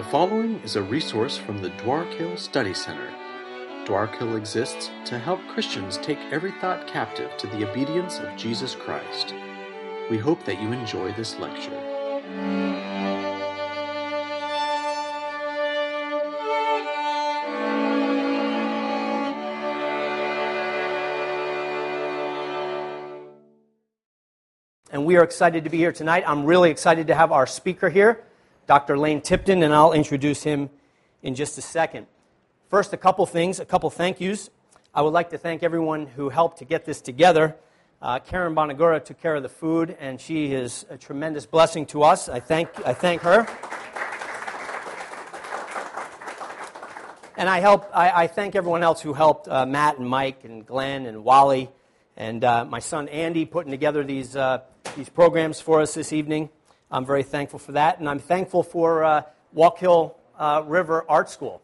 The following is a resource from the Dwarkill Study Center. Dwarkill exists to help Christians take every thought captive to the obedience of Jesus Christ. We hope that you enjoy this lecture. And we are excited to be here tonight. I'm really excited to have our speaker here, Dr. Lane Tipton, and I'll introduce him in just a second. First, a couple things, a couple thank yous. I would like to thank everyone who helped to get this together. Uh, Karen Bonagura took care of the food, and she is a tremendous blessing to us. I thank, I thank her. And I, help, I, I thank everyone else who helped uh, Matt and Mike and Glenn and Wally and uh, my son Andy putting together these, uh, these programs for us this evening. I'm very thankful for that. And I'm thankful for uh, Wallkill uh, River Art School.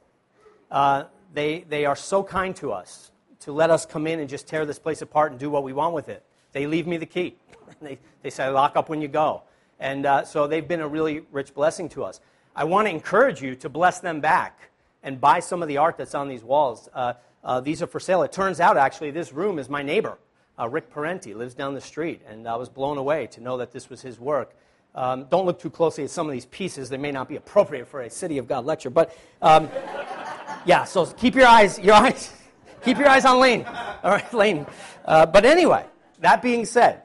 Uh, they, they are so kind to us to let us come in and just tear this place apart and do what we want with it. They leave me the key. they, they say, lock up when you go. And uh, so they've been a really rich blessing to us. I want to encourage you to bless them back and buy some of the art that's on these walls. Uh, uh, these are for sale. It turns out, actually, this room is my neighbor. Uh, Rick Parenti lives down the street, and I was blown away to know that this was his work. Um, don't look too closely at some of these pieces; they may not be appropriate for a City of God lecture. But um, yeah, so keep your eyes, your eyes, keep your eyes on Lane. All right, Lane. Uh, but anyway, that being said,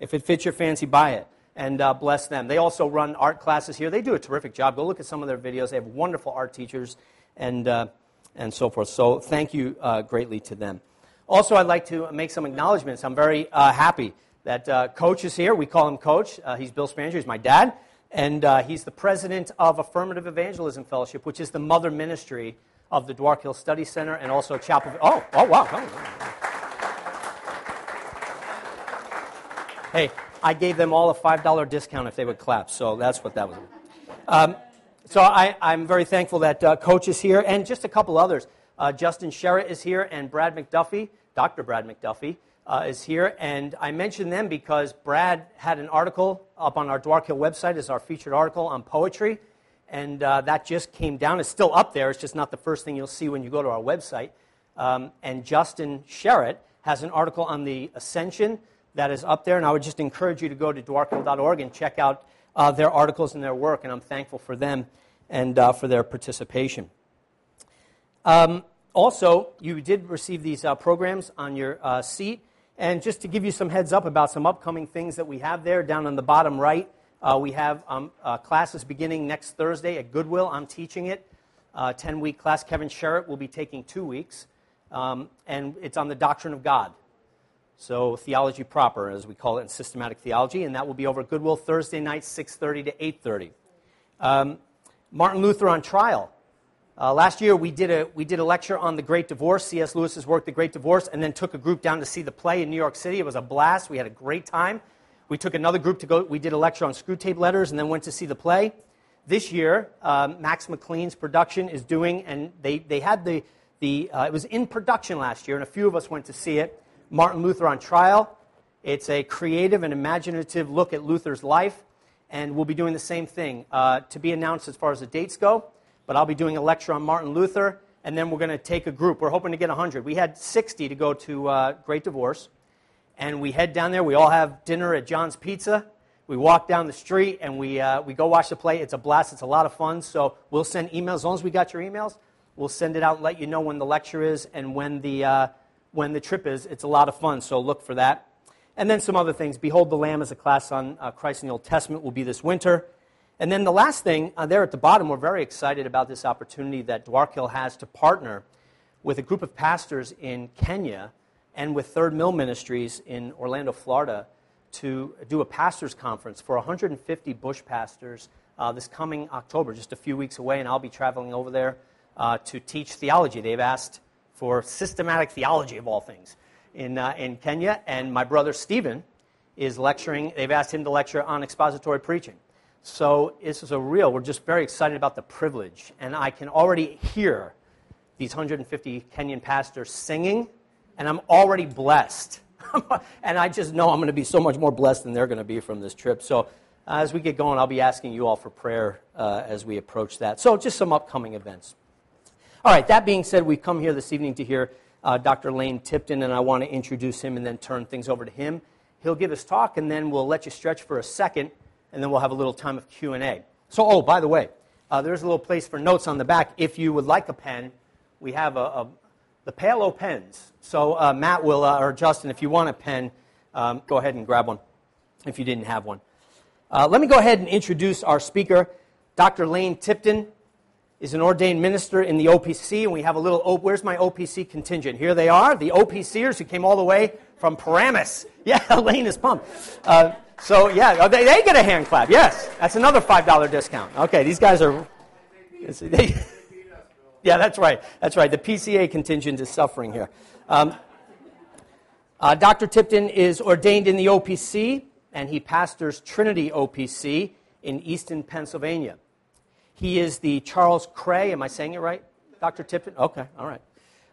if it fits your fancy, buy it and uh, bless them. They also run art classes here. They do a terrific job. Go look at some of their videos. They have wonderful art teachers and uh, and so forth. So thank you uh, greatly to them. Also, I'd like to make some acknowledgments. I'm very uh, happy that uh, Coach is here. We call him Coach. Uh, he's Bill Spanger. He's my dad. And uh, he's the president of Affirmative Evangelism Fellowship, which is the mother ministry of the Dwarkill Study Center and also Chapel. Oh, oh, wow. Hey, I gave them all a $5 discount if they would clap, so that's what that was. Um, so I, am very thankful that uh, Coach is here and just a couple others. Uh, Justin Sherritt is here, and Brad McDuffie, Dr. Brad McDuffie, uh, is here. And I mention them because Brad had an article up on our Dwarkill website as our featured article on poetry. And uh, that just came down. It's still up there. It's just not the first thing you'll see when you go to our website. Um, and Justin Sherritt has an article on the Ascension that is up there. And I would just encourage you to go to dwarkill.org and check out uh, their articles and their work. And I'm thankful for them and uh, for their participation. Um, also, you did receive these uh, programs on your uh, seat. And just to give you some heads up about some upcoming things that we have there, down on the bottom right, uh, we have um, uh, classes beginning next Thursday at Goodwill. I'm teaching it. 10 week class. Kevin Sherritt will be taking two weeks. Um, and it's on the doctrine of God. So theology proper, as we call it in systematic theology, and that will be over at Goodwill Thursday night, 6:30 to 8:30. Um, Martin Luther on trial. Uh, last year, we did, a, we did a lecture on the Great Divorce, C.S. Lewis's work, The Great Divorce, and then took a group down to see the play in New York City. It was a blast. We had a great time. We took another group to go, we did a lecture on Screwtape Letters, and then went to see the play. This year, um, Max McLean's production is doing, and they, they had the, the uh, it was in production last year, and a few of us went to see it. Martin Luther on Trial. It's a creative and imaginative look at Luther's life, and we'll be doing the same thing. Uh, to be announced as far as the dates go but I'll be doing a lecture on Martin Luther, and then we're going to take a group. We're hoping to get 100. We had 60 to go to uh, Great Divorce, and we head down there. We all have dinner at John's Pizza. We walk down the street and we, uh, we go watch the play. It's a blast. It's a lot of fun. So we'll send emails. As long as we got your emails, we'll send it out and let you know when the lecture is and when the, uh, when the trip is. It's a lot of fun. So look for that. And then some other things. Behold the Lamb is a class on uh, Christ in the Old Testament will be this winter. And then the last thing, uh, there at the bottom, we're very excited about this opportunity that Dwarkill has to partner with a group of pastors in Kenya and with Third Mill Ministries in Orlando, Florida, to do a pastors' conference for 150 bush pastors uh, this coming October, just a few weeks away, and I'll be traveling over there uh, to teach theology. They've asked for systematic theology, of all things, in, uh, in Kenya, and my brother Stephen is lecturing. They've asked him to lecture on expository preaching. So this is a real, we're just very excited about the privilege. And I can already hear these 150 Kenyan pastors singing, and I'm already blessed. and I just know I'm going to be so much more blessed than they're going to be from this trip. So Uh, as we get going, I'll be asking you all for prayer uh, as we approach that. So, just some upcoming events. All right, that being said, we've come here this evening to hear uh, Dr. Lane Tipton, and I want to introduce him and then turn things over to him. He'll give his talk, and then we'll let you stretch for a second, and then we'll have a little time of Q&A. So, oh, by the way, uh, there's a little place for notes on the back. If you would like a pen, we have a, a the Palo pens. So, uh, Matt will, uh, or Justin, if you want a pen, um, go ahead and grab one if you didn't have one. Uh, let me go ahead and introduce our speaker. Dr. Lane Tipton is an ordained minister in the OPC, and we have a little, where's my OPC contingent? Here they are, the OPCers who came all the way from Paramus. Yeah, Lane is pumped. Uh, so, yeah, oh, they, they get a hand clap. Yes, that's another $5 discount. Okay, these guys are. They, yeah, that's right. That's right. The PCA contingent is suffering here. Um, uh, Dr. Tipton is ordained in the OPC, and he pastors Trinity OPC in Easton, Pennsylvania. He is the Charles Krahe, am I saying it right, Dr. Tipton? Okay, all right.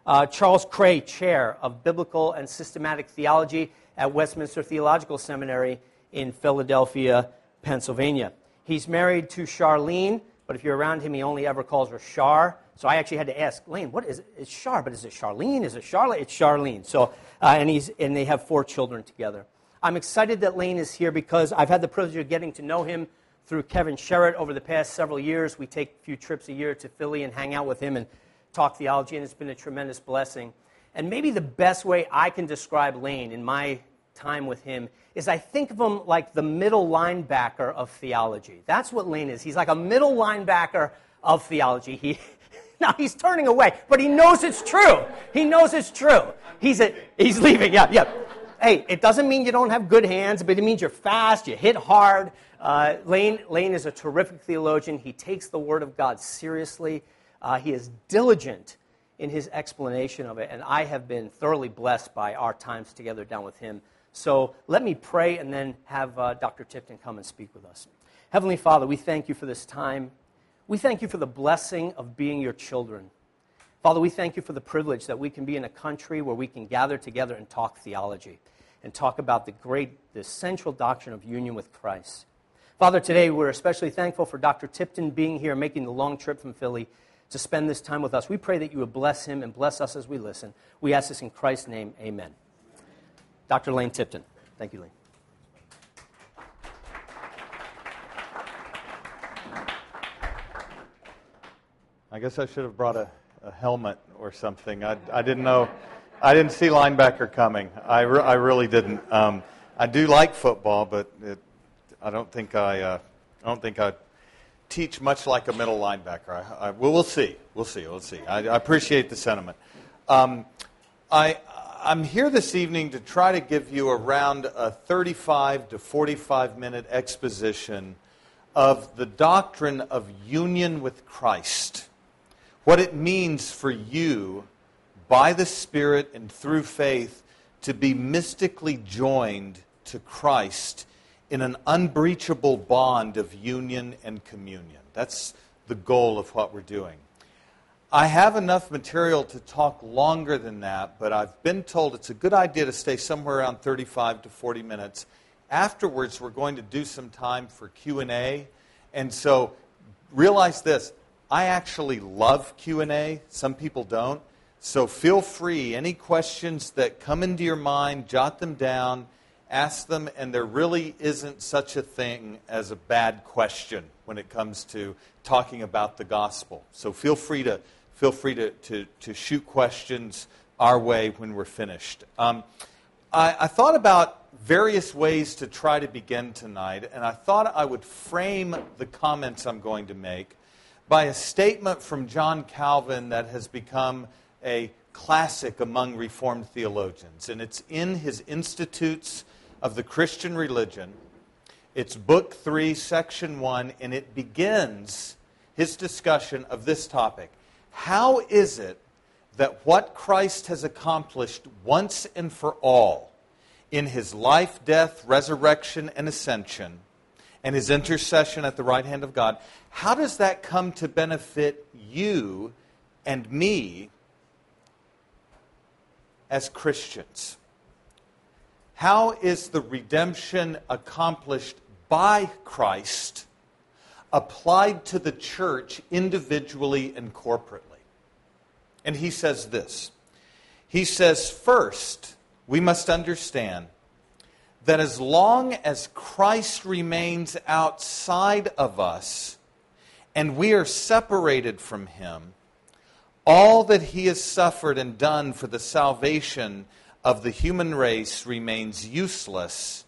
Uh, Charles Krahe Chair of Biblical and Systematic Theology at Westminster Theological Seminary in Philadelphia, Pennsylvania. He's married to Charlene, but if you're around him, he only ever calls her Char. So I actually had to ask Lane, what is it? It's Char, but is it Charlene? Is it Charlotte? It's Charlene. So, uh, and, he's, and they have four children together. I'm excited that Lane is here because I've had the privilege of getting to know him through Kevin Sherritt over the past several years. We take a few trips a year to Philly and hang out with him and talk theology, and it's been a tremendous blessing. And maybe the best way I can describe Lane in my time with him is I think of him like the middle linebacker of theology. That's what Lane is. He's like a middle linebacker of theology. He, now he's turning away, but he knows it's true. He knows it's true. He's, a, he's leaving. Yeah, yeah. Hey, it doesn't mean you don't have good hands, but it means you're fast, you hit hard. Uh, Lane, Lane is a terrific theologian. He takes the Word of God seriously. Uh, he is diligent in his explanation of it, and I have been thoroughly blessed by our times together down with him. So let me pray and then have uh, Dr. Tipton come and speak with us. Heavenly Father, we thank you for this time. We thank you for the blessing of being your children. Father, we thank you for the privilege that we can be in a country where we can gather together and talk theology and talk about the great, the central doctrine of union with Christ. Father, today we're especially thankful for Dr. Tipton being here, making the long trip from Philly to spend this time with us. We pray that you would bless him and bless us as we listen. We ask this in Christ's name. Amen. Dr. Lane Tipton. Thank you, Lane. I guess I should have brought a, a helmet or something. I, I didn't know. I didn't see linebacker coming. I, re- I really didn't. Um, I do like football, but it, I don't think I. Uh, I don't think I teach much like a middle linebacker. I, I, well, we'll see. We'll see. We'll see. I, I appreciate the sentiment. Um, I, I'm here this evening to try to give you around a 35 to 45 minute exposition of the doctrine of union with Christ. What it means for you, by the Spirit and through faith, to be mystically joined to Christ in an unbreachable bond of union and communion. That's the goal of what we're doing. I have enough material to talk longer than that, but I've been told it's a good idea to stay somewhere around 35 to 40 minutes. Afterwards, we're going to do some time for Q&A. And so realize this, I actually love Q&A. Some people don't. So feel free any questions that come into your mind, jot them down, ask them, and there really isn't such a thing as a bad question when it comes to talking about the gospel. So feel free to feel free to, to, to shoot questions our way when we're finished. Um, I, I thought about various ways to try to begin tonight, and I thought I would frame the comments I'm going to make by a statement from John Calvin that has become a classic among Reformed theologians, and it's in his Institutes of the Christian Religion. It's Book 3, Section 1, and it begins his discussion of this topic how is it that what Christ has accomplished once and for all in his life, death, resurrection, and ascension, and his intercession at the right hand of God, how does that come to benefit you and me as Christians? How is the redemption accomplished by Christ applied to the church individually and corporately. And he says this He says, first, we must understand that as long as Christ remains outside of us and we are separated from him, all that he has suffered and done for the salvation of the human race remains useless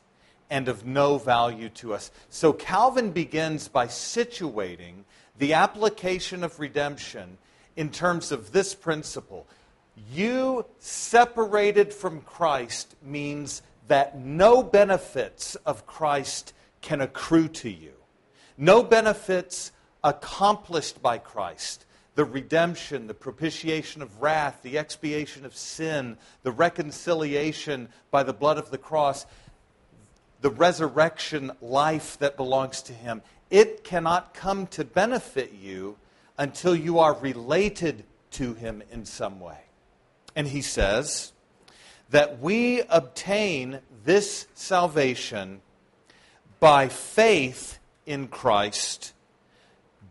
and of no value to us. So Calvin begins by situating the application of redemption in terms of this principle. You separated from Christ means that no benefits of Christ can accrue to you. No benefits accomplished by Christ. The redemption, the propitiation of wrath, the expiation of sin, the reconciliation by the blood of the cross, the resurrection life that belongs to Him. It cannot come to benefit you until you are related to Him in some way. And He says, that we obtain this salvation by faith in Christ,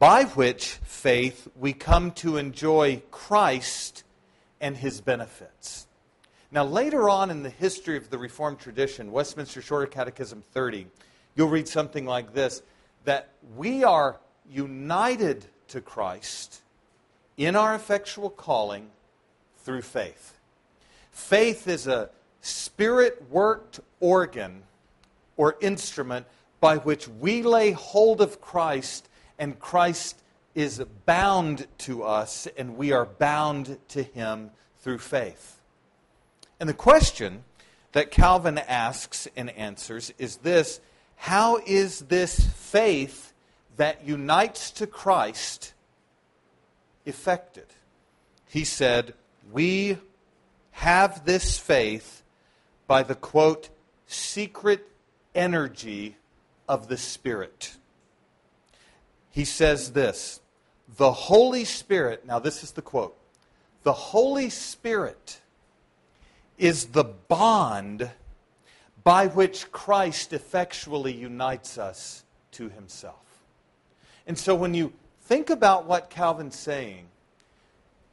by which faith we come to enjoy Christ and his benefits. Now, later on in the history of the Reformed tradition, Westminster Shorter Catechism 30, you'll read something like this that we are united to Christ in our effectual calling through faith. Faith is a spirit worked organ or instrument by which we lay hold of Christ and Christ is bound to us and we are bound to him through faith. And the question that Calvin asks and answers is this How is this faith that unites to Christ effected? He said, We have this faith by the quote, secret energy of the Spirit. He says this The Holy Spirit, now this is the quote, the Holy Spirit is the bond by which Christ effectually unites us to himself. And so when you think about what Calvin's saying,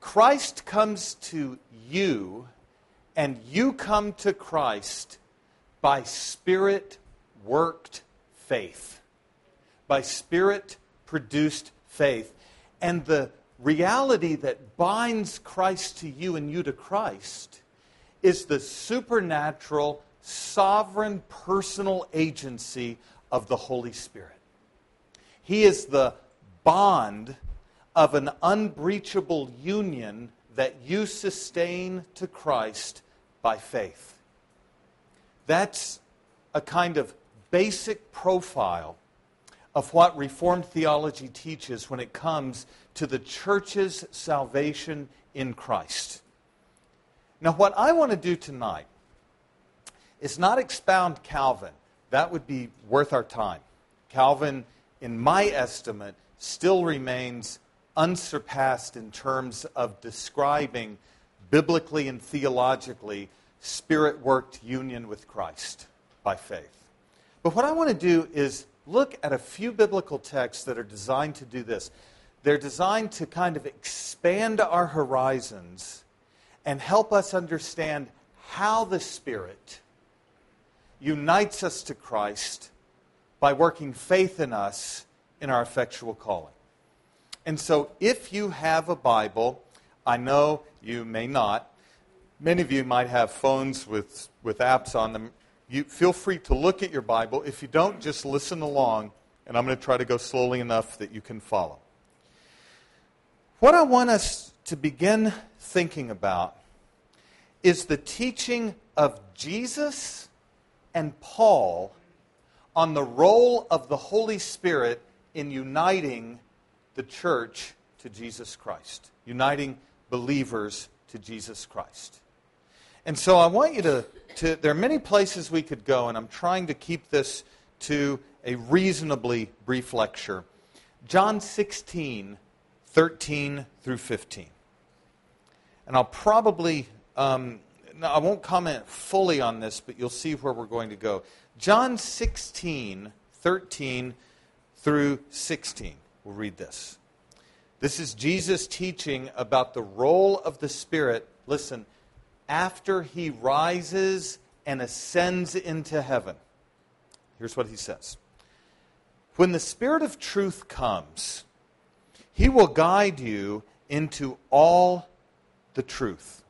Christ comes to you, and you come to Christ by spirit worked faith, by spirit produced faith. And the reality that binds Christ to you and you to Christ is the supernatural, sovereign, personal agency of the Holy Spirit. He is the bond of an unbreachable union that you sustain to Christ by faith. That's a kind of basic profile of what Reformed theology teaches when it comes to the church's salvation in Christ. Now, what I want to do tonight is not expound Calvin. That would be worth our time. Calvin, in my estimate, still remains unsurpassed in terms of describing biblically and theologically spirit worked union with Christ by faith. But what I want to do is look at a few biblical texts that are designed to do this. They're designed to kind of expand our horizons and help us understand how the Spirit unites us to Christ by working faith in us in our effectual calling. And so, if you have a Bible, I know you may not. Many of you might have phones with, with apps on them. You feel free to look at your Bible. If you don't, just listen along, and I'm going to try to go slowly enough that you can follow. What I want us to begin thinking about is the teaching of Jesus and Paul on the role of the Holy Spirit in uniting the church to Jesus Christ, uniting believers to Jesus Christ. And so I want you to, to, there are many places we could go, and I'm trying to keep this to a reasonably brief lecture. John 16, 13 through 15. And I'll probably, um, I won't comment fully on this, but you'll see where we're going to go. John 16, 13 through 16. We'll read this. This is Jesus teaching about the role of the Spirit. Listen, after he rises and ascends into heaven. Here's what he says When the Spirit of truth comes, he will guide you into all the truth.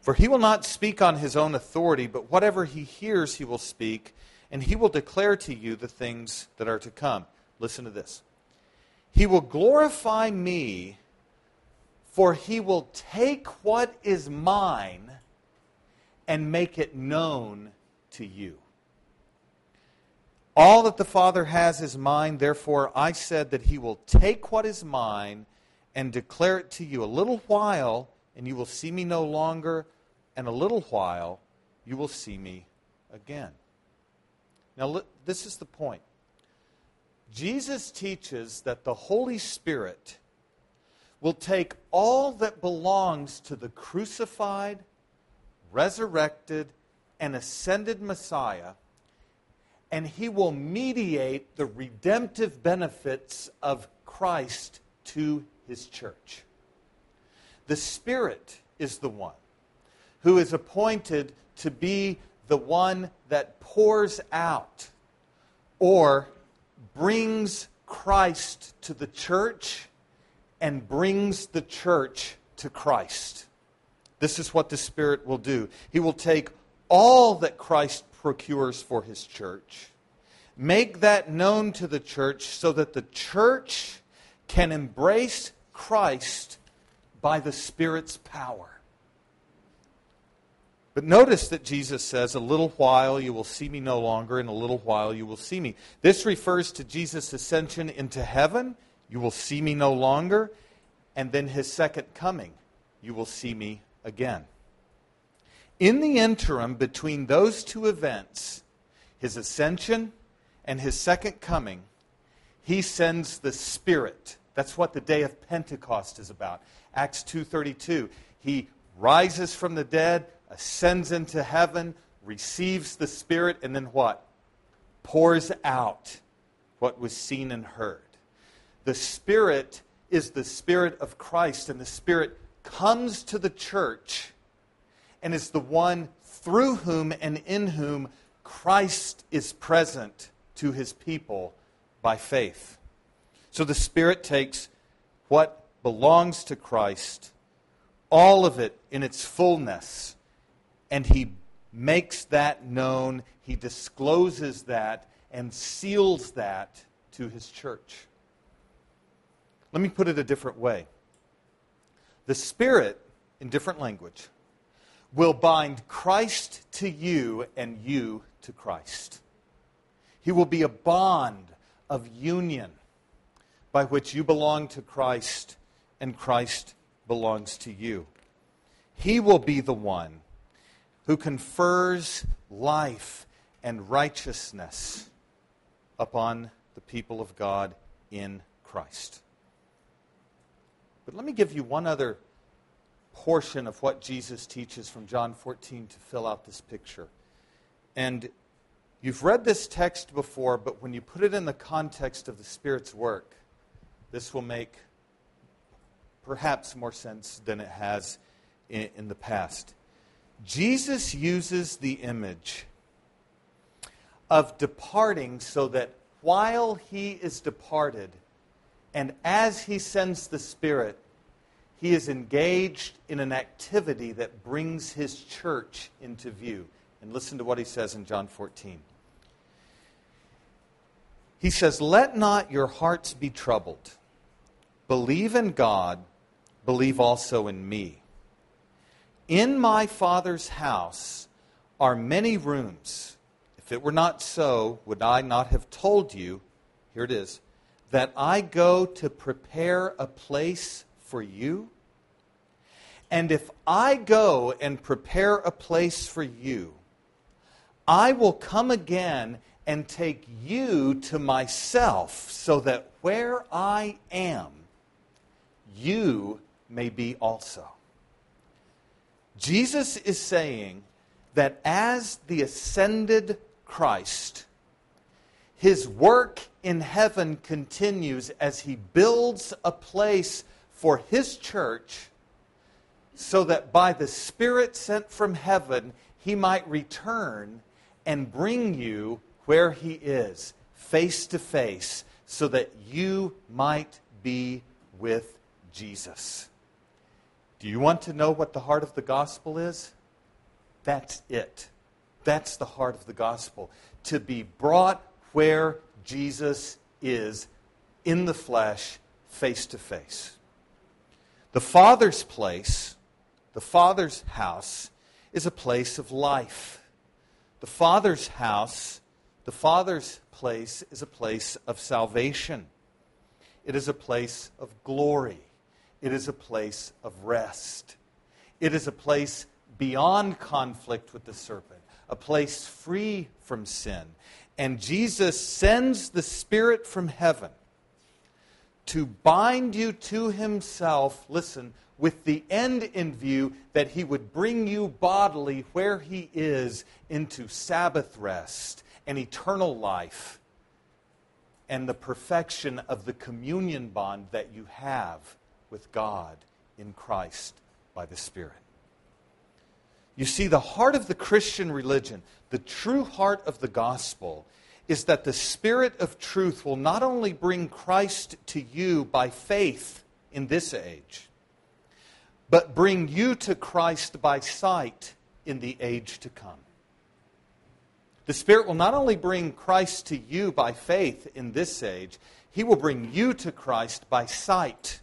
For he will not speak on his own authority, but whatever he hears, he will speak, and he will declare to you the things that are to come. Listen to this. He will glorify me, for he will take what is mine and make it known to you. All that the Father has is mine, therefore I said that he will take what is mine and declare it to you. A little while, and you will see me no longer, and a little while, you will see me again. Now, this is the point. Jesus teaches that the Holy Spirit will take all that belongs to the crucified, resurrected, and ascended Messiah, and he will mediate the redemptive benefits of Christ to his church. The Spirit is the one who is appointed to be the one that pours out or brings Christ to the church and brings the church to Christ. This is what the Spirit will do. He will take all that Christ procures for his church, make that known to the church so that the church can embrace Christ by the Spirit's power. But notice that Jesus says, A little while you will see me no longer, in a little while you will see me. This refers to Jesus' ascension into heaven. You will see me no longer. And then his second coming. You will see me again. In the interim between those two events, his ascension and his second coming, he sends the Spirit that's what the day of Pentecost is about. Acts 2:32. He rises from the dead, ascends into heaven, receives the Spirit, and then what? Pours out what was seen and heard. The Spirit is the Spirit of Christ, and the Spirit comes to the church and is the one through whom and in whom Christ is present to his people by faith. So the Spirit takes what belongs to Christ, all of it in its fullness, and He makes that known. He discloses that and seals that to His church. Let me put it a different way. The Spirit, in different language, will bind Christ to you and you to Christ. He will be a bond of union by which you belong to Christ and Christ belongs to you. He will be the one who confers life and righteousness upon the people of God in Christ. But let me give you one other portion of what Jesus teaches from John 14 to fill out this picture. And you've read this text before, but when you put it in the context of the Spirit's work, this will make perhaps more sense than it has in, in the past. Jesus uses the image of departing so that while he is departed and as he sends the Spirit, he is engaged in an activity that brings his church into view. And listen to what he says in John 14. He says, Let not your hearts be troubled. Believe in God, believe also in me. In my Father's house are many rooms. If it were not so, would I not have told you, here it is, that I go to prepare a place for you? And if I go and prepare a place for you, I will come again and take you to myself, so that where I am, you may be also. Jesus is saying that as the ascended Christ, His work in heaven continues as he builds a place for his church so that by the Spirit sent from heaven, he might return and bring you where he is, face to face, so that you might be with Jesus. Do you want to know what the heart of the gospel is? That's it. That's the heart of the gospel. To be brought where Jesus is in the flesh, face to face. The Father's place, the Father's house, is a place of life. The Father's house, the Father's place, is a place of salvation. It is a place of glory. It is a place of rest. It is a place beyond conflict with the serpent, a place free from sin. And Jesus sends the Spirit from heaven to bind you to himself, listen, with the end in view that he would bring you bodily where he is into Sabbath rest and eternal life and the perfection of the communion bond that you have with God in Christ by the Spirit. You see, the heart of the Christian religion, the true heart of the gospel, is that the Spirit of truth will not only bring Christ to you by faith in this age, but bring you to Christ by sight in the age to come. The Spirit will not only bring Christ to you by faith in this age, He will bring you to Christ by sight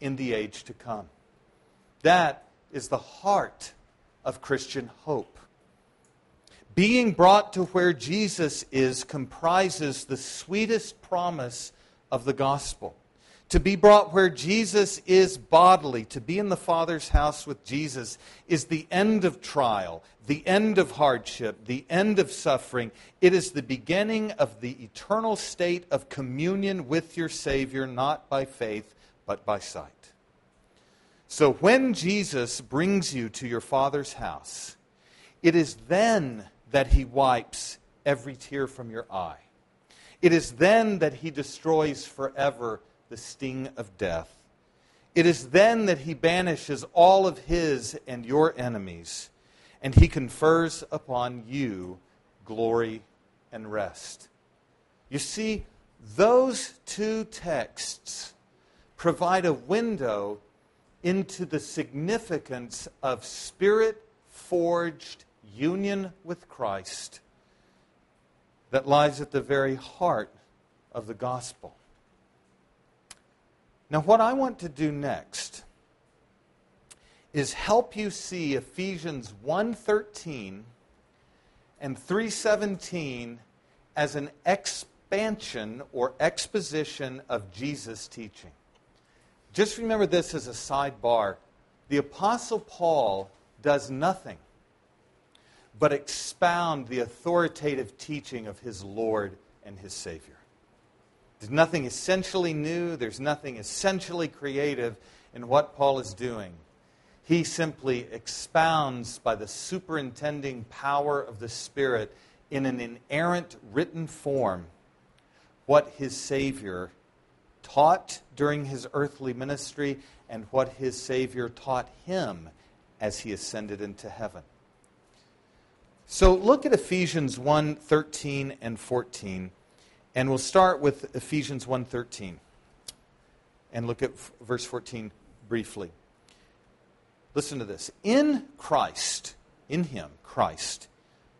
in the age to come. That is the heart of Christian hope. Being brought to where Jesus is comprises the sweetest promise of the gospel. To be brought where Jesus is bodily, to be in the Father's house with Jesus, is the end of trial, the end of hardship, the end of suffering. It is the beginning of the eternal state of communion with your Savior, not by faith, but by sight. So when Jesus brings you to your Father's house, it is then that he wipes every tear from your eye. It is then that he destroys forever the sting of death. It is then that he banishes all of his and your enemies, and he confers upon you glory and rest. You see, those two texts provide a window into the significance of spirit forged union with Christ that lies at the very heart of the gospel. Now, what I want to do next is help you see Ephesians 1:13 and 3:17 as an expansion or exposition of Jesus' teaching. Just remember this as a sidebar. The Apostle Paul does nothing but expound the authoritative teaching of his Lord and his Savior. There's nothing essentially new, there's nothing essentially creative in what Paul is doing. He simply expounds by the superintending power of the Spirit in an inerrant written form what his Savior taught during his earthly ministry and what his Savior taught him as he ascended into heaven. So look at Ephesians 1 13 and 14, and we'll start with Ephesians 1 13 and look at verse 14 briefly. Listen to this. In Christ, in Him, Christ,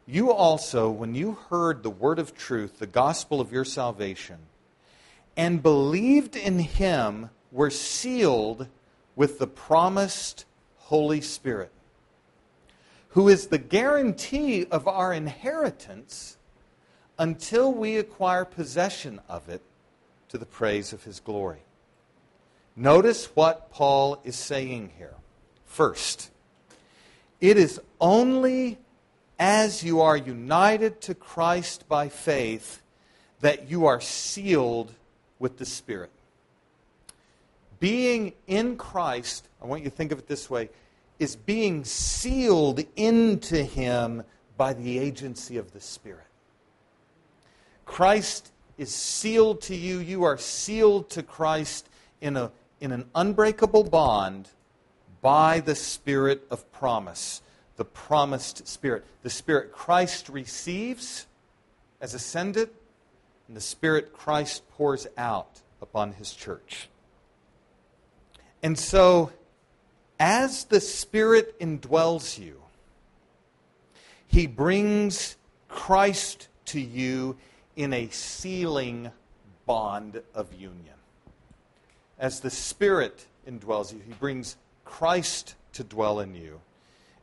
you also, when you heard the word of truth, the gospel of your salvation, and believed in him were sealed with the promised Holy Spirit, who is the guarantee of our inheritance until we acquire possession of it to the praise of his glory. Notice what Paul is saying here. First, it is only as you are united to Christ by faith that you are sealed with the Spirit. Being in Christ, I want you to think of it this way, is being sealed into Him by the agency of the Spirit. Christ is sealed to you. You are sealed to Christ in, a, in an unbreakable bond by the Spirit of promise, the promised Spirit. The Spirit Christ receives as ascended, and the Spirit Christ pours out upon his church. And so, as the Spirit indwells you, he brings Christ to you in a sealing bond of union. As the Spirit indwells you, he brings Christ to dwell in you,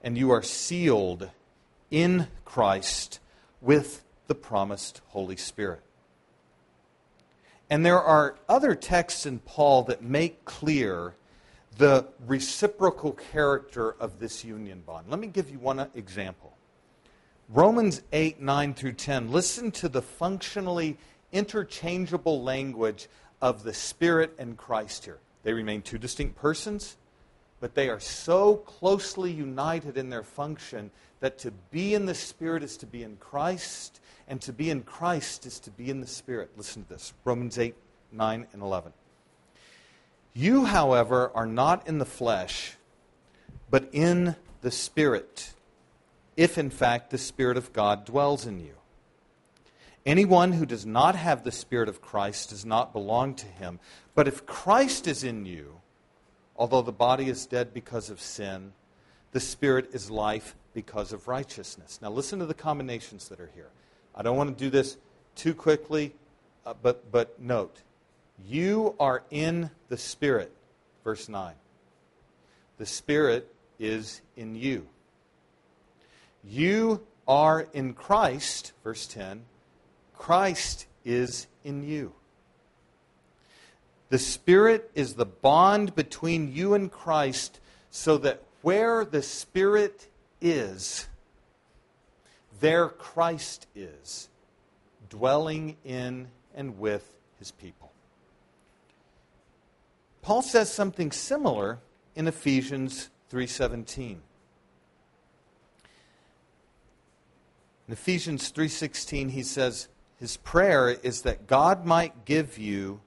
and you are sealed in Christ with the promised Holy Spirit. And there are other texts in Paul that make clear the reciprocal character of this union bond. Let me give you one example. Romans 8, 9 through 10. Listen to the functionally interchangeable language of the Spirit and Christ here. They remain two distinct persons, but they are so closely united in their function that to be in the Spirit is to be in Christ, and to be in Christ is to be in the Spirit. Listen to this Romans 8, 9, and 11. You, however, are not in the flesh, but in the Spirit, if in fact the Spirit of God dwells in you. Anyone who does not have the Spirit of Christ does not belong to him. But if Christ is in you, although the body is dead because of sin, the Spirit is life because of righteousness. Now, listen to the combinations that are here. I don't want to do this too quickly, uh, but, but note you are in the Spirit, verse 9. The Spirit is in you. You are in Christ, verse 10. Christ is in you. The Spirit is the bond between you and Christ so that where the Spirit is, there Christ is, dwelling in and with his people. Paul says something similar in Ephesians 3:17. In Ephesians 3:16 he says his prayer is that God might give you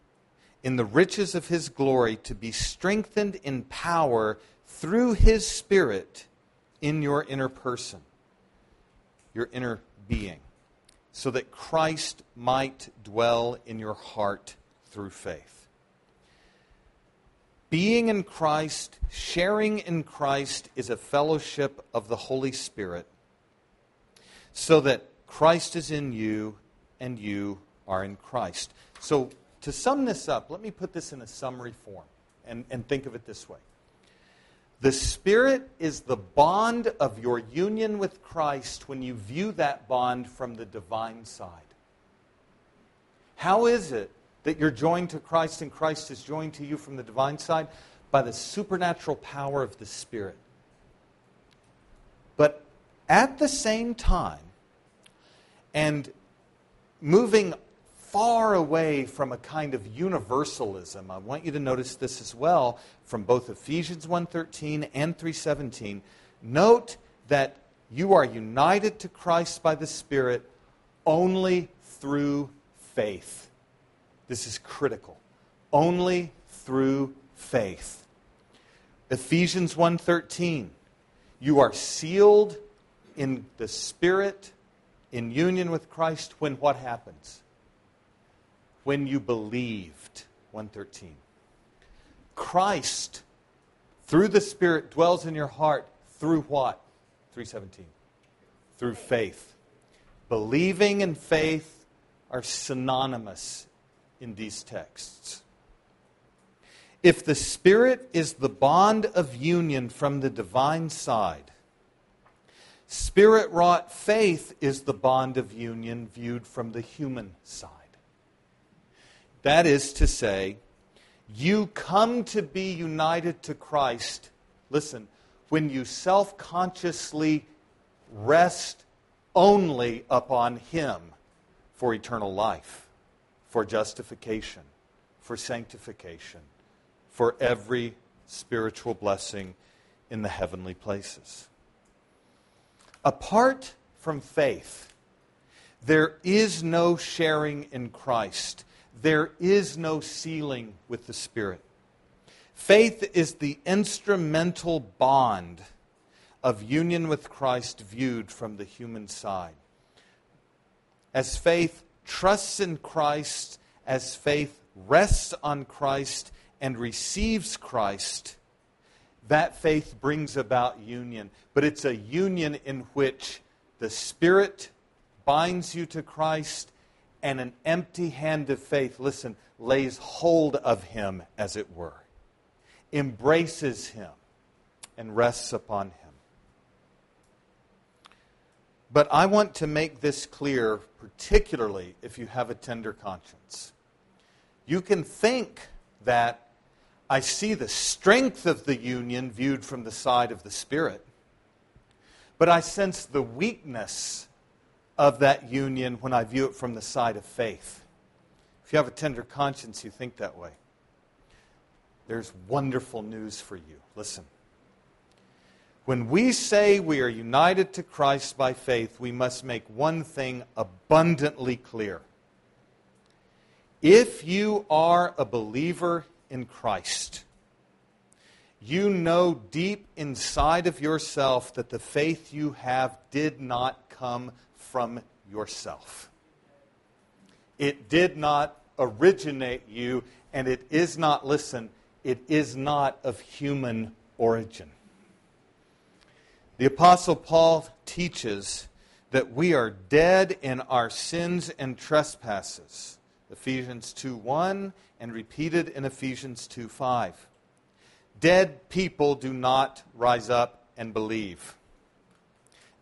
in the riches of his glory to be strengthened in power through his spirit in your inner person your inner being, so that Christ might dwell in your heart through faith. Being in Christ, sharing in Christ, is a fellowship of the Holy Spirit, so that Christ is in you and you are in Christ. So, to sum this up, let me put this in a summary form and, and think of it this way the Spirit is the bond of your union with Christ when you view that bond from the divine side. How is it that you're joined to Christ and Christ is joined to you from the divine side? By the supernatural power of the Spirit. But at the same time, and moving far away from a kind of universalism. I want you to notice this as well from both Ephesians 1:13 and 3:17. Note that you are united to Christ by the Spirit only through faith. This is critical. Only through faith. Ephesians 1:13 You are sealed in the Spirit in union with Christ when what happens? When you believed. 113. Christ, through the Spirit, dwells in your heart through what? 317. Through faith. Believing and faith are synonymous in these texts. If the Spirit is the bond of union from the divine side, Spirit wrought faith is the bond of union viewed from the human side. That is to say, you come to be united to Christ, listen, when you self consciously rest only upon Him for eternal life, for justification, for sanctification, for every spiritual blessing in the heavenly places. Apart from faith, There is no sharing in Christ. There is no sealing with the Spirit. Faith is the instrumental bond of union with Christ viewed from the human side. As faith trusts in Christ, as faith rests on Christ and receives Christ, that faith brings about union. But it's a union in which the Spirit binds you to Christ and an empty hand of faith, listen, lays hold of Him, as it were embraces him and rests upon him. But I want to make this clear, particularly if you have a tender conscience. You can think that I see the strength of the union viewed from the side of the Spirit, but I sense the weakness of that union when I view it from the side of faith. If you have a tender conscience, you think that way there's wonderful news for you. Listen. When we say we are united to Christ by faith, we must make one thing abundantly clear. If you are a believer in Christ, you know deep inside of yourself that the faith you have did not come from yourself. It did not originate you, and it is not, listen, it is not of human origin. The Apostle Paul teaches that we are dead in our sins and trespasses. Ephesians 2 1 and repeated in Ephesians 2 5. Dead people do not rise up and believe.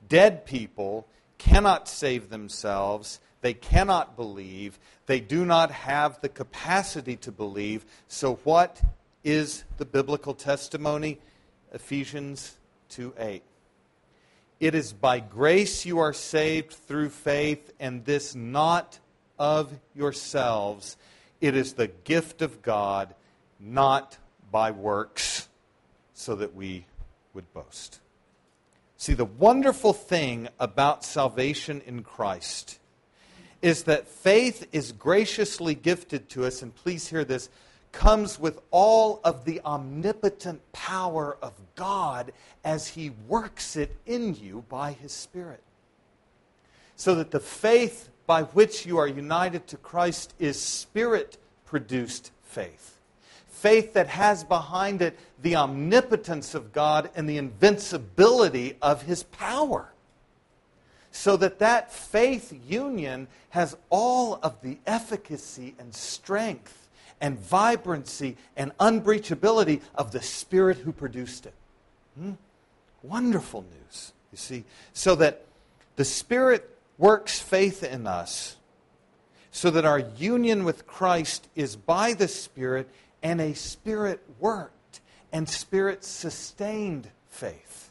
Dead people cannot save themselves. They cannot believe. They do not have the capacity to believe. So, what is the biblical testimony? Ephesians 2 8. It is by grace you are saved through faith, and this not of yourselves. It is the gift of God, not by works, so that we would boast. See, the wonderful thing about salvation in Christ is that faith is graciously gifted to us, and please hear this comes with all of the omnipotent power of God as He works it in you by His Spirit. So that the faith by which you are united to Christ is Spirit produced faith. Faith that has behind it the omnipotence of God and the invincibility of His power. So that that faith union has all of the efficacy and strength and vibrancy and unbreachability of the Spirit who produced it. Hmm? Wonderful news, you see. So that the Spirit works faith in us, so that our union with Christ is by the Spirit and a Spirit worked and Spirit sustained faith.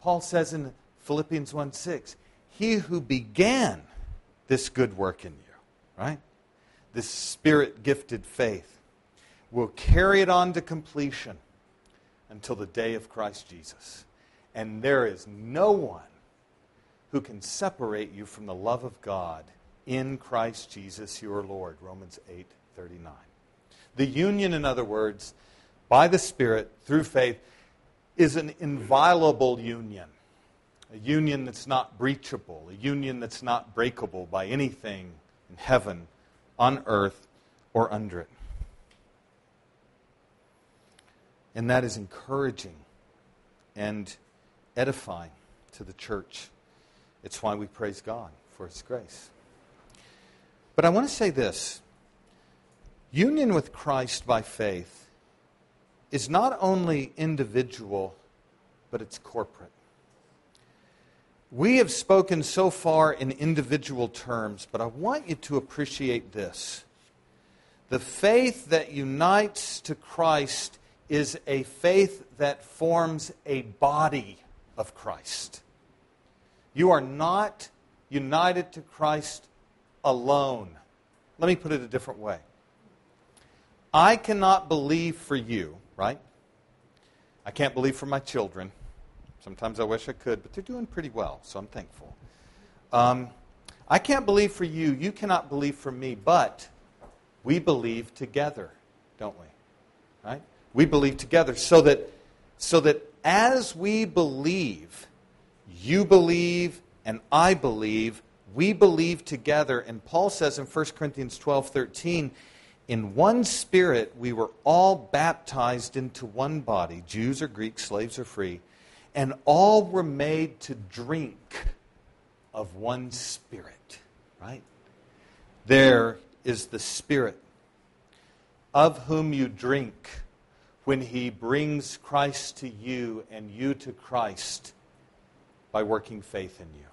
Paul says in Philippians 1 6, He who began this good work in you, right? this spirit gifted faith, will carry it on to completion until the day of Christ Jesus. And there is no one who can separate you from the love of God in Christ Jesus your Lord. Romans 8 39. The union, in other words, by the Spirit through faith, is an inviolable union. A union that's not breachable, a union that's not breakable by anything in heaven on earth or under it. And that is encouraging and edifying to the church. It's why we praise God for His grace. But I want to say this union with Christ by faith is not only individual, but it's corporate. We have spoken so far in individual terms, but I want you to appreciate this. The faith that unites to Christ is a faith that forms a body of Christ. You are not united to Christ alone. Let me put it a different way. I cannot believe for you, right? I can't believe for my children. Sometimes I wish I could, but they're doing pretty well, so I'm thankful. Um, I can't believe for you, you cannot believe for me, but we believe together, don't we? Right? We believe together so that so that as we believe, you believe and I believe, we believe together. And Paul says in 1 Corinthians 12 13, in one spirit we were all baptized into one body, Jews or Greeks, slaves or free, and all were made to drink of one spirit, right? There is the spirit of whom you drink when he brings Christ to you and you to Christ by working faith in you.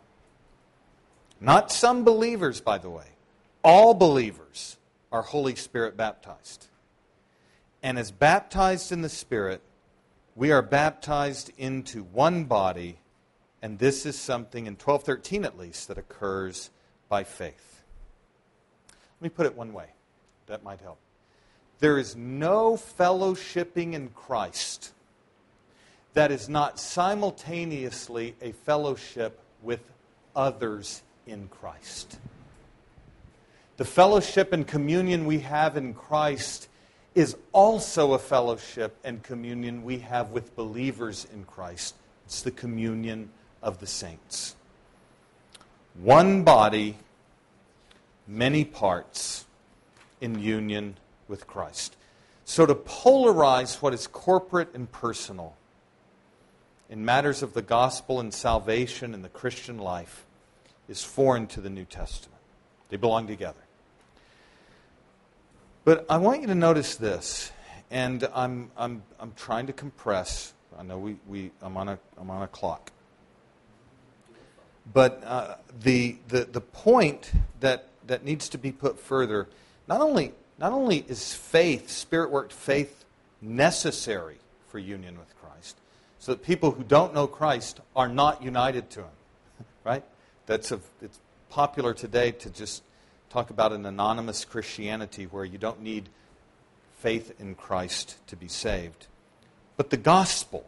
Not some believers, by the way. All believers are Holy Spirit baptized. And as baptized in the Spirit, we are baptized into one body, and this is something in 1213 at least that occurs by faith. Let me put it one way that might help. There is no fellowshipping in Christ that is not simultaneously a fellowship with others in Christ. The fellowship and communion we have in Christ is also a fellowship and communion we have with believers in Christ. It's the communion of the saints. One body, many parts in union with Christ. So, to polarize what is corporate and personal in matters of the gospel and salvation and the Christian life is foreign to the New Testament. They belong together. But I want you to notice this, and I'm, I'm, I'm trying to compress. I know we, we, I'm, on a, I'm on a clock. But uh, the, the, the point that, that needs to be put further not only, not only is faith, spirit worked faith, necessary for union with Christ, so that people who don't know Christ are not united to Him, right? That's a, it's popular today to just talk about an anonymous Christianity where you don't need faith in Christ to be saved. But the gospel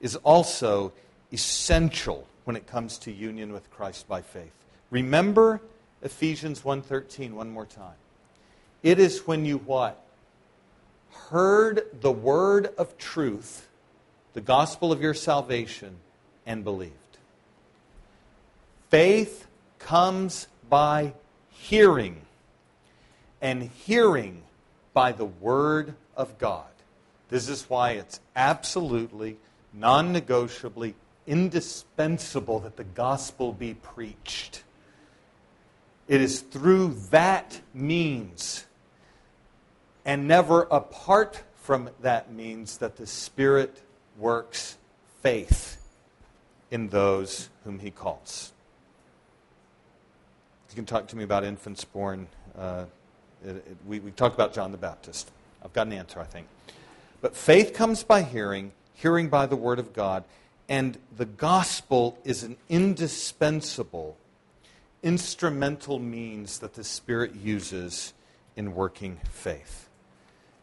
is also essential when it comes to union with Christ by faith. Remember Ephesians 1:13 one more time. It is when you what? Heard the word of truth, the gospel of your salvation and believed. Faith comes by hearing, and hearing by the Word of God. This is why it's absolutely, non negotiably, indispensable that the gospel be preached. It is through that means, and never apart from that means, that the Spirit works faith in those whom He calls you can talk to me about infants born. Uh, it, it, we, we talked about John the Baptist. I've got an answer, I think. But faith comes by hearing, hearing by the Word of God, and the gospel is an indispensable, instrumental means that the Spirit uses in working faith.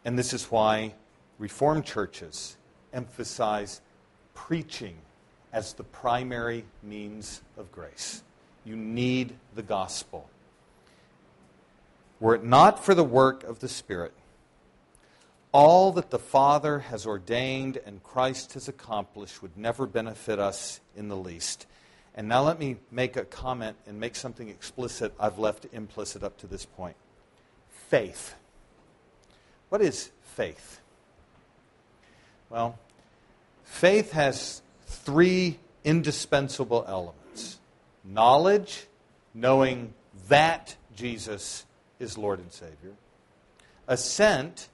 And this is why Reformed churches emphasize preaching as the primary means of grace. You need the gospel. Were it not for the work of the Spirit, all that the Father has ordained and Christ has accomplished would never benefit us in the least. And now let me make a comment and make something explicit I've left implicit up to this point. Faith. What is faith? Well, faith has three indispensable elements knowledge, knowing that Jesus is Lord and Savior, assent,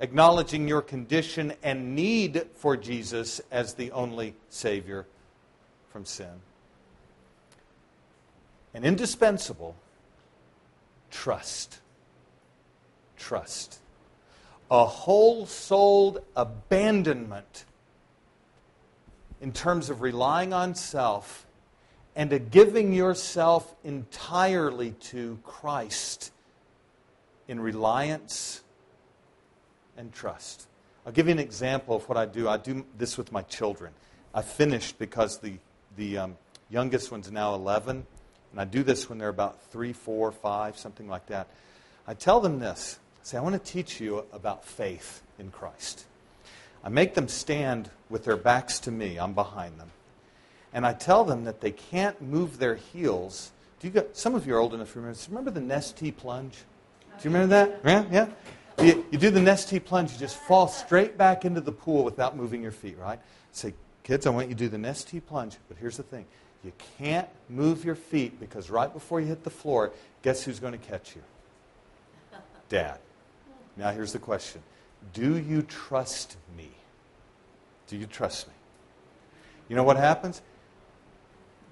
acknowledging your condition and need for Jesus as the only Savior from sin, and indispensable, trust. Trust. A whole souled abandonment in terms of relying on self and a giving yourself entirely to Christ in reliance and trust. I'll give you an example of what I do. I do this with my children. I finished because the, the um, youngest one's now 11, and I do this when they're about three, four, five, something like that, I tell them this. I say, I want to teach you about faith in Christ. I make them stand with their backs to me. I'm behind them. And I tell them that they can't move their heels. Do you got, some of you are old enough to remember. Remember the Nestea plunge? Do you remember that? Yeah, yeah. You, you do the Nestea plunge. You just fall straight back into the pool without moving your feet. Right? Say, kids, I want you to do the Nestea plunge. But here's the thing: you can't move your feet because right before you hit the floor, guess who's going to catch you? Dad. Now here's the question: Do you trust me? Do you trust me? You know what happens?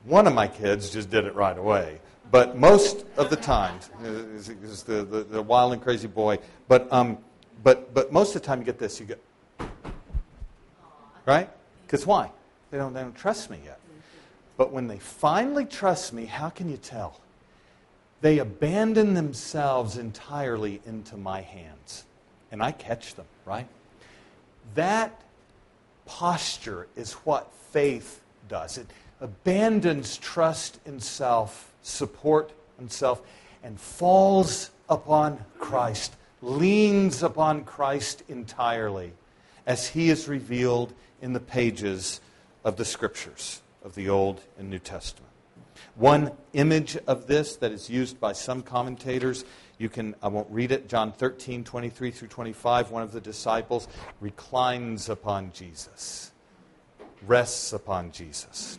One of my kids just did it right away. But most of the times, is, is the, the, the, wild and crazy boy. But, um, but, but most of the time, you get this. You get, right? Because why? They don't, they don't trust me yet. But when they finally trust me, how can you tell? They abandon themselves entirely into my hands. And I catch them, right? That posture is what faith does. It abandons trust in self, support in self, and falls upon Christ, leans upon Christ entirely as he is revealed in the pages of the scriptures of the Old and New Testament. One image of this that is used by some commentators you can, I won't read it, John 13, 23 through 25. One of the disciples reclines upon Jesus, rests upon Jesus.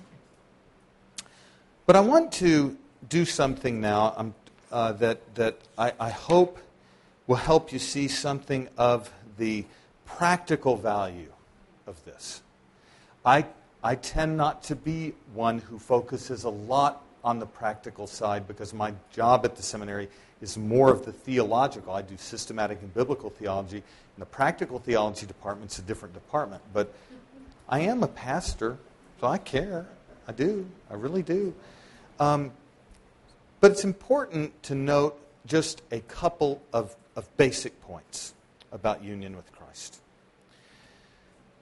But I want to do something now um, uh, that, that I, I hope will help you see something of the practical value of this. I, I tend not to be one who focuses a lot on the practical side because my job at the seminary is more of the theological. I do systematic and biblical theology, and the practical theology department's a different department. But I am a pastor, so I care. I do. I really do. Um, but it's important to note just a couple of, of basic points about union with Christ.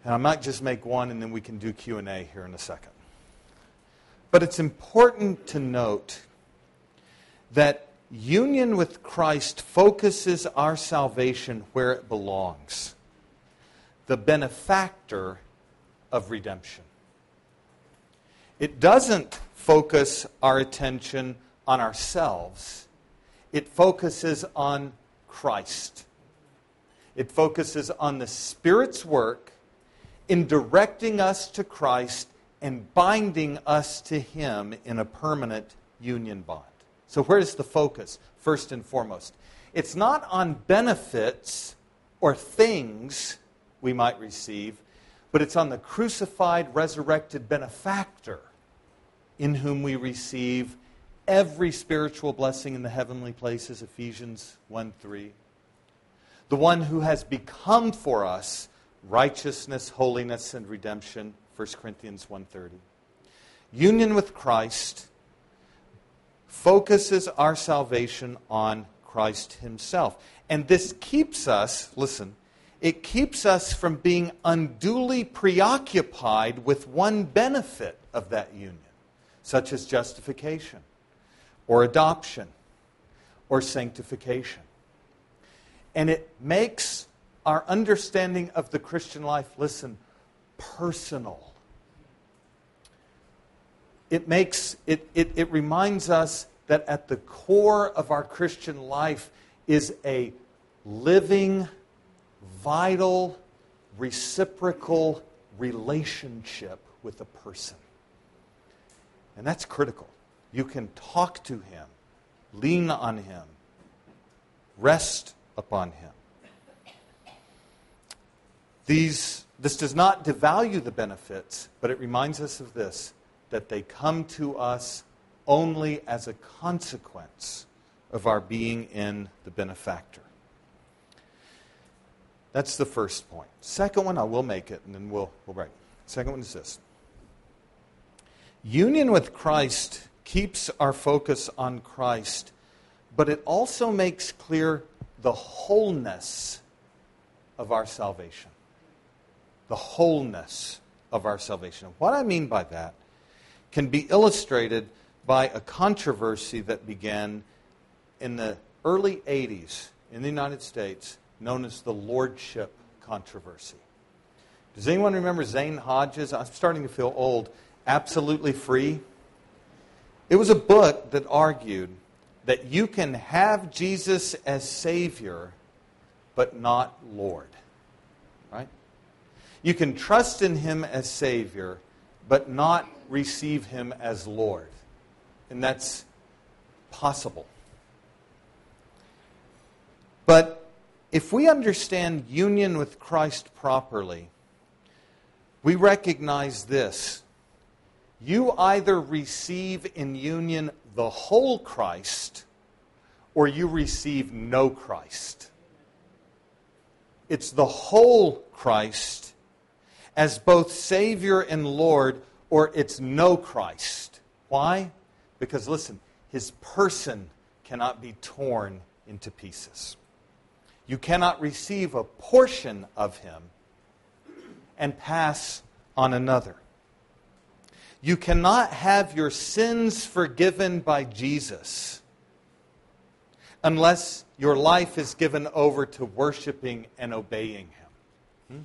And I might just make one, and then we can do Q&A here in a second. But it's important to note that union with Christ focuses our salvation where it belongs the benefactor of redemption. It doesn't focus our attention on ourselves, it focuses on Christ. It focuses on the Spirit's work in directing us to Christ and binding us to Him in a permanent union bond. So, where's the focus, first and foremost? It's not on benefits or things we might receive, but it's on the crucified, resurrected benefactor in whom we receive every spiritual blessing in the heavenly places, Ephesians 1 3. The one who has become for us righteousness, holiness, and redemption, 1 Corinthians 1.30. Union with Christ focuses our salvation on Christ Himself. And this keeps us, listen, it keeps us from being unduly preoccupied with one benefit of that union, such as justification, or adoption, or sanctification. And it makes our understanding of the Christian life, listen, personal. It makes it, it, it reminds us that at the core of our Christian life is a living, vital, reciprocal relationship with a person. And that's critical. You can talk to him, lean on him, rest upon him. These, this does not devalue the benefits, but it reminds us of this that they come to us only as a consequence of our being in the benefactor. That's the first point. Second one, I will make it, and then we'll, we'll break. Second one is this Union with Christ keeps our focus on Christ, but it also makes clear the wholeness of our salvation. The wholeness of our salvation. What I mean by that can be illustrated by a controversy that began in the early 80s in the United States known as the Lordship Controversy. Does anyone remember Zane Hodges? I'm starting to feel old. Absolutely Free. It was a book that argued that you can have Jesus as Savior, but not Lord. Right? You can trust in Him as Savior, but not receive Him as Lord. And that's possible. But if we understand union with Christ properly, we recognize this. You either receive in union the whole Christ or you receive no Christ. It's the whole Christ as both Savior and Lord, or it's no Christ. Why? Because listen, his person cannot be torn into pieces. You cannot receive a portion of him and pass on another. You cannot have your sins forgiven by Jesus unless your life is given over to worshiping and obeying him. Hmm?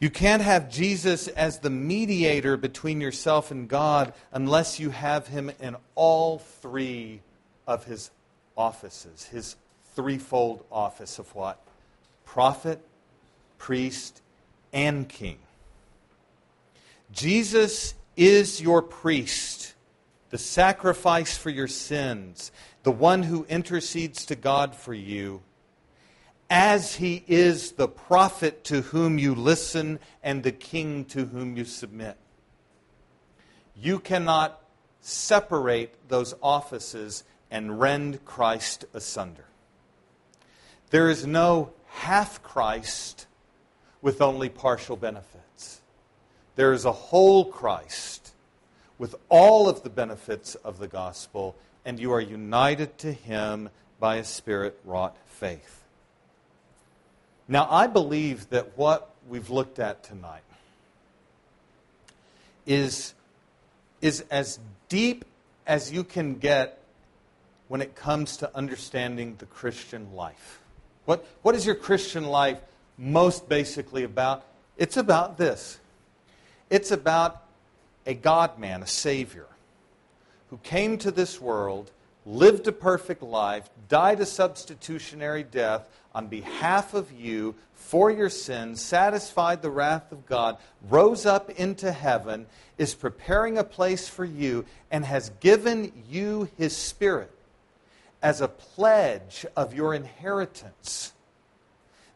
You can't have Jesus as the mediator between yourself and God unless you have him in all three of his offices, his threefold office of what? Prophet, priest, and king. Jesus is your priest, the sacrifice for your sins, the one who intercedes to God for you, as he is the prophet to whom you listen and the king to whom you submit. You cannot separate those offices and rend Christ asunder. There is no half Christ with only partial benefits. There is a whole Christ with all of the benefits of the gospel, and you are united to him by a spirit wrought faith. Now, I believe that what we've looked at tonight is, is as deep as you can get when it comes to understanding the Christian life. What, what is your Christian life most basically about? It's about this it's about a God man, a Savior, who came to this world, lived a perfect life, died a substitutionary death on behalf of you for your sins, satisfied the wrath of God, rose up into heaven, is preparing a place for you, and has given you his Spirit as a pledge of your inheritance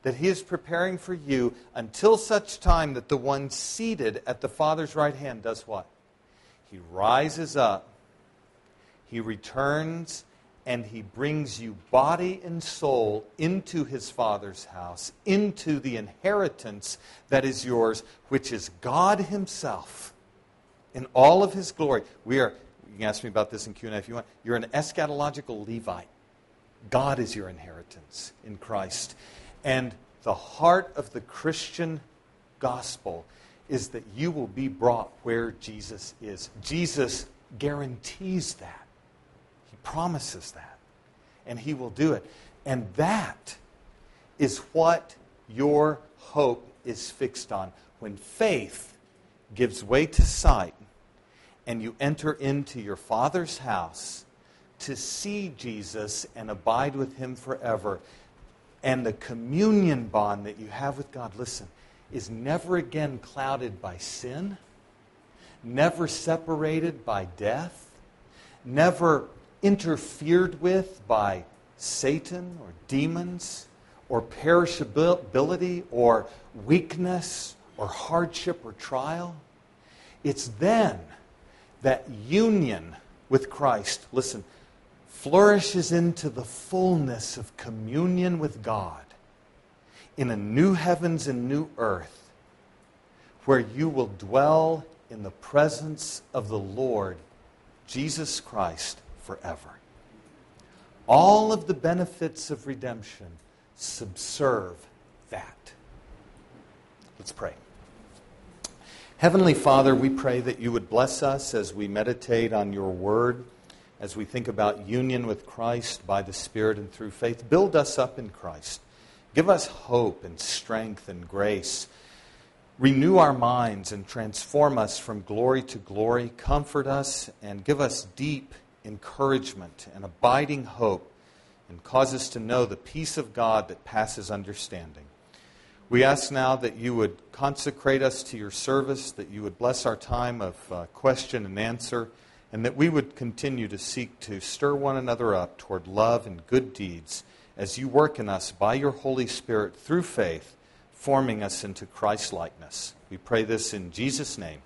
that he is preparing for you until such time that the one seated at the Father's right hand does what? He rises up, he returns, and he brings you body and soul into his Father's house, into the inheritance that is yours, which is God himself in all of his glory. We are you can ask me about this in Q&A if you want. You're an eschatological Levite. God is your inheritance in Christ. And the heart of the Christian gospel is that you will be brought where Jesus is. Jesus guarantees that. He promises that. And he will do it. And that is what your hope is fixed on. When faith gives way to sight, and you enter into your Father's house to see Jesus and abide with him forever. And the communion bond that you have with God, listen, is never again clouded by sin, never separated by death, never interfered with by Satan or demons or perishability or weakness or hardship or trial. It's then that union with Christ, listen, flourishes into the fullness of communion with God in a new heavens and new earth where you will dwell in the presence of the Lord Jesus Christ forever. All of the benefits of redemption subserve that. Let's pray. Heavenly Father, we pray that you would bless us as we meditate on your word, as we think about union with Christ by the Spirit and through faith. Build us up in Christ. Give us hope and strength and grace. Renew our minds and transform us from glory to glory. Comfort us and give us deep encouragement and abiding hope and cause us to know the peace of God that passes understanding. We ask now that you would consecrate us to your service, that you would bless our time of uh, question and answer, and that we would continue to seek to stir one another up toward love and good deeds as you work in us by your Holy Spirit through faith, forming us into Christ likeness. We pray this in Jesus' name.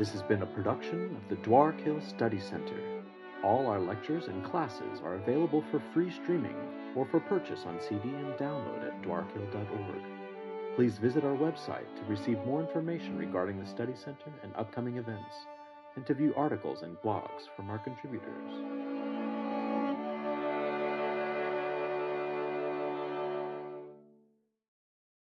This has been a production of the Dwark Hill Study Center. All our lectures and classes are available for free streaming or for purchase on CD and download at dwarkhill.org. Please visit our website to receive more information regarding the Study Center and upcoming events, and to view articles and blogs from our contributors.